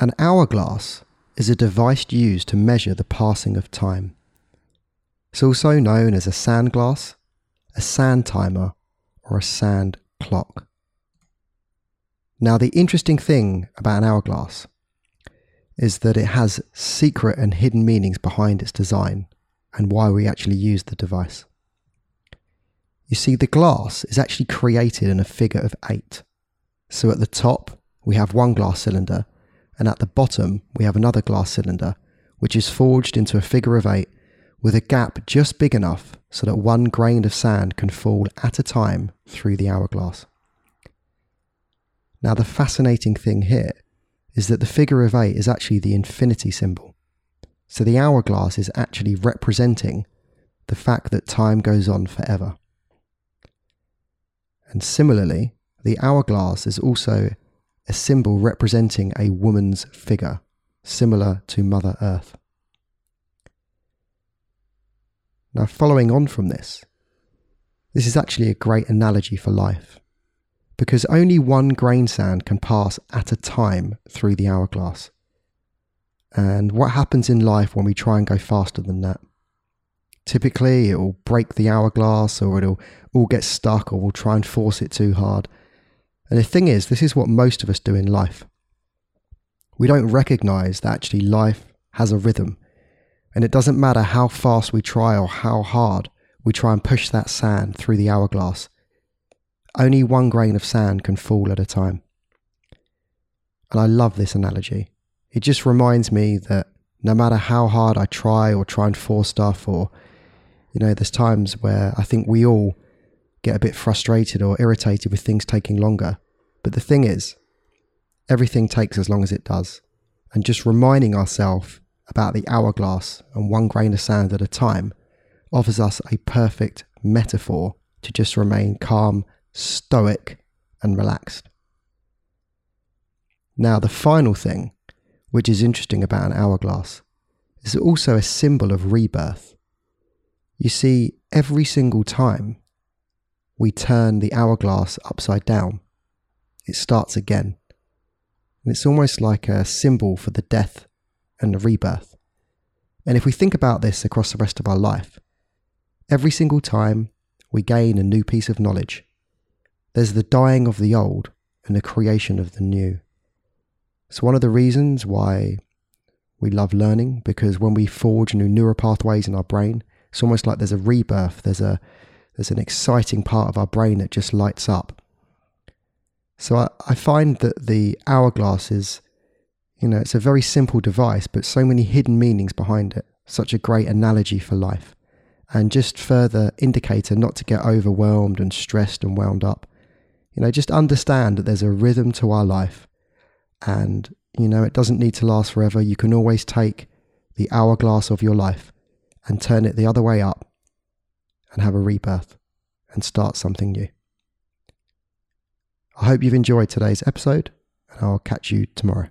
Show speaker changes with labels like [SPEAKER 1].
[SPEAKER 1] An hourglass is a device used to measure the passing of time. It's also known as a sand glass, a sand timer, or a sand clock. Now, the interesting thing about an hourglass is that it has secret and hidden meanings behind its design and why we actually use the device. You see, the glass is actually created in a figure of eight. So at the top, we have one glass cylinder, and at the bottom, we have another glass cylinder, which is forged into a figure of eight with a gap just big enough so that one grain of sand can fall at a time through the hourglass. Now, the fascinating thing here is that the figure of eight is actually the infinity symbol. So the hourglass is actually representing the fact that time goes on forever. And similarly, the hourglass is also a symbol representing a woman's figure, similar to Mother Earth. Now, following on from this, this is actually a great analogy for life because only one grain sand can pass at a time through the hourglass. And what happens in life when we try and go faster than that? Typically, it will break the hourglass or it'll all get stuck or we'll try and force it too hard. And the thing is, this is what most of us do in life. We don't recognize that actually life has a rhythm. And it doesn't matter how fast we try or how hard we try and push that sand through the hourglass. Only one grain of sand can fall at a time. And I love this analogy. It just reminds me that no matter how hard I try or try and force stuff, or, you know, there's times where I think we all get a bit frustrated or irritated with things taking longer. But the thing is, everything takes as long as it does. And just reminding ourselves about the hourglass and one grain of sand at a time offers us a perfect metaphor to just remain calm stoic, and relaxed. Now, the final thing, which is interesting about an hourglass, is also a symbol of rebirth. You see, every single time we turn the hourglass upside down, it starts again. And it's almost like a symbol for the death and the rebirth. And if we think about this across the rest of our life, every single time we gain a new piece of knowledge, there's the dying of the old and the creation of the new. It's one of the reasons why we love learning because when we forge new neural pathways in our brain, it's almost like there's a rebirth. There's a there's an exciting part of our brain that just lights up. So I, I find that the hourglass is, you know, it's a very simple device, but so many hidden meanings behind it. Such a great analogy for life. And just further indicator not to get overwhelmed and stressed and wound up. You know, just understand that there's a rhythm to our life and, you know, it doesn't need to last forever. You can always take the hourglass of your life and turn it the other way up and have a rebirth and start something new. I hope you've enjoyed today's episode and I'll catch you tomorrow.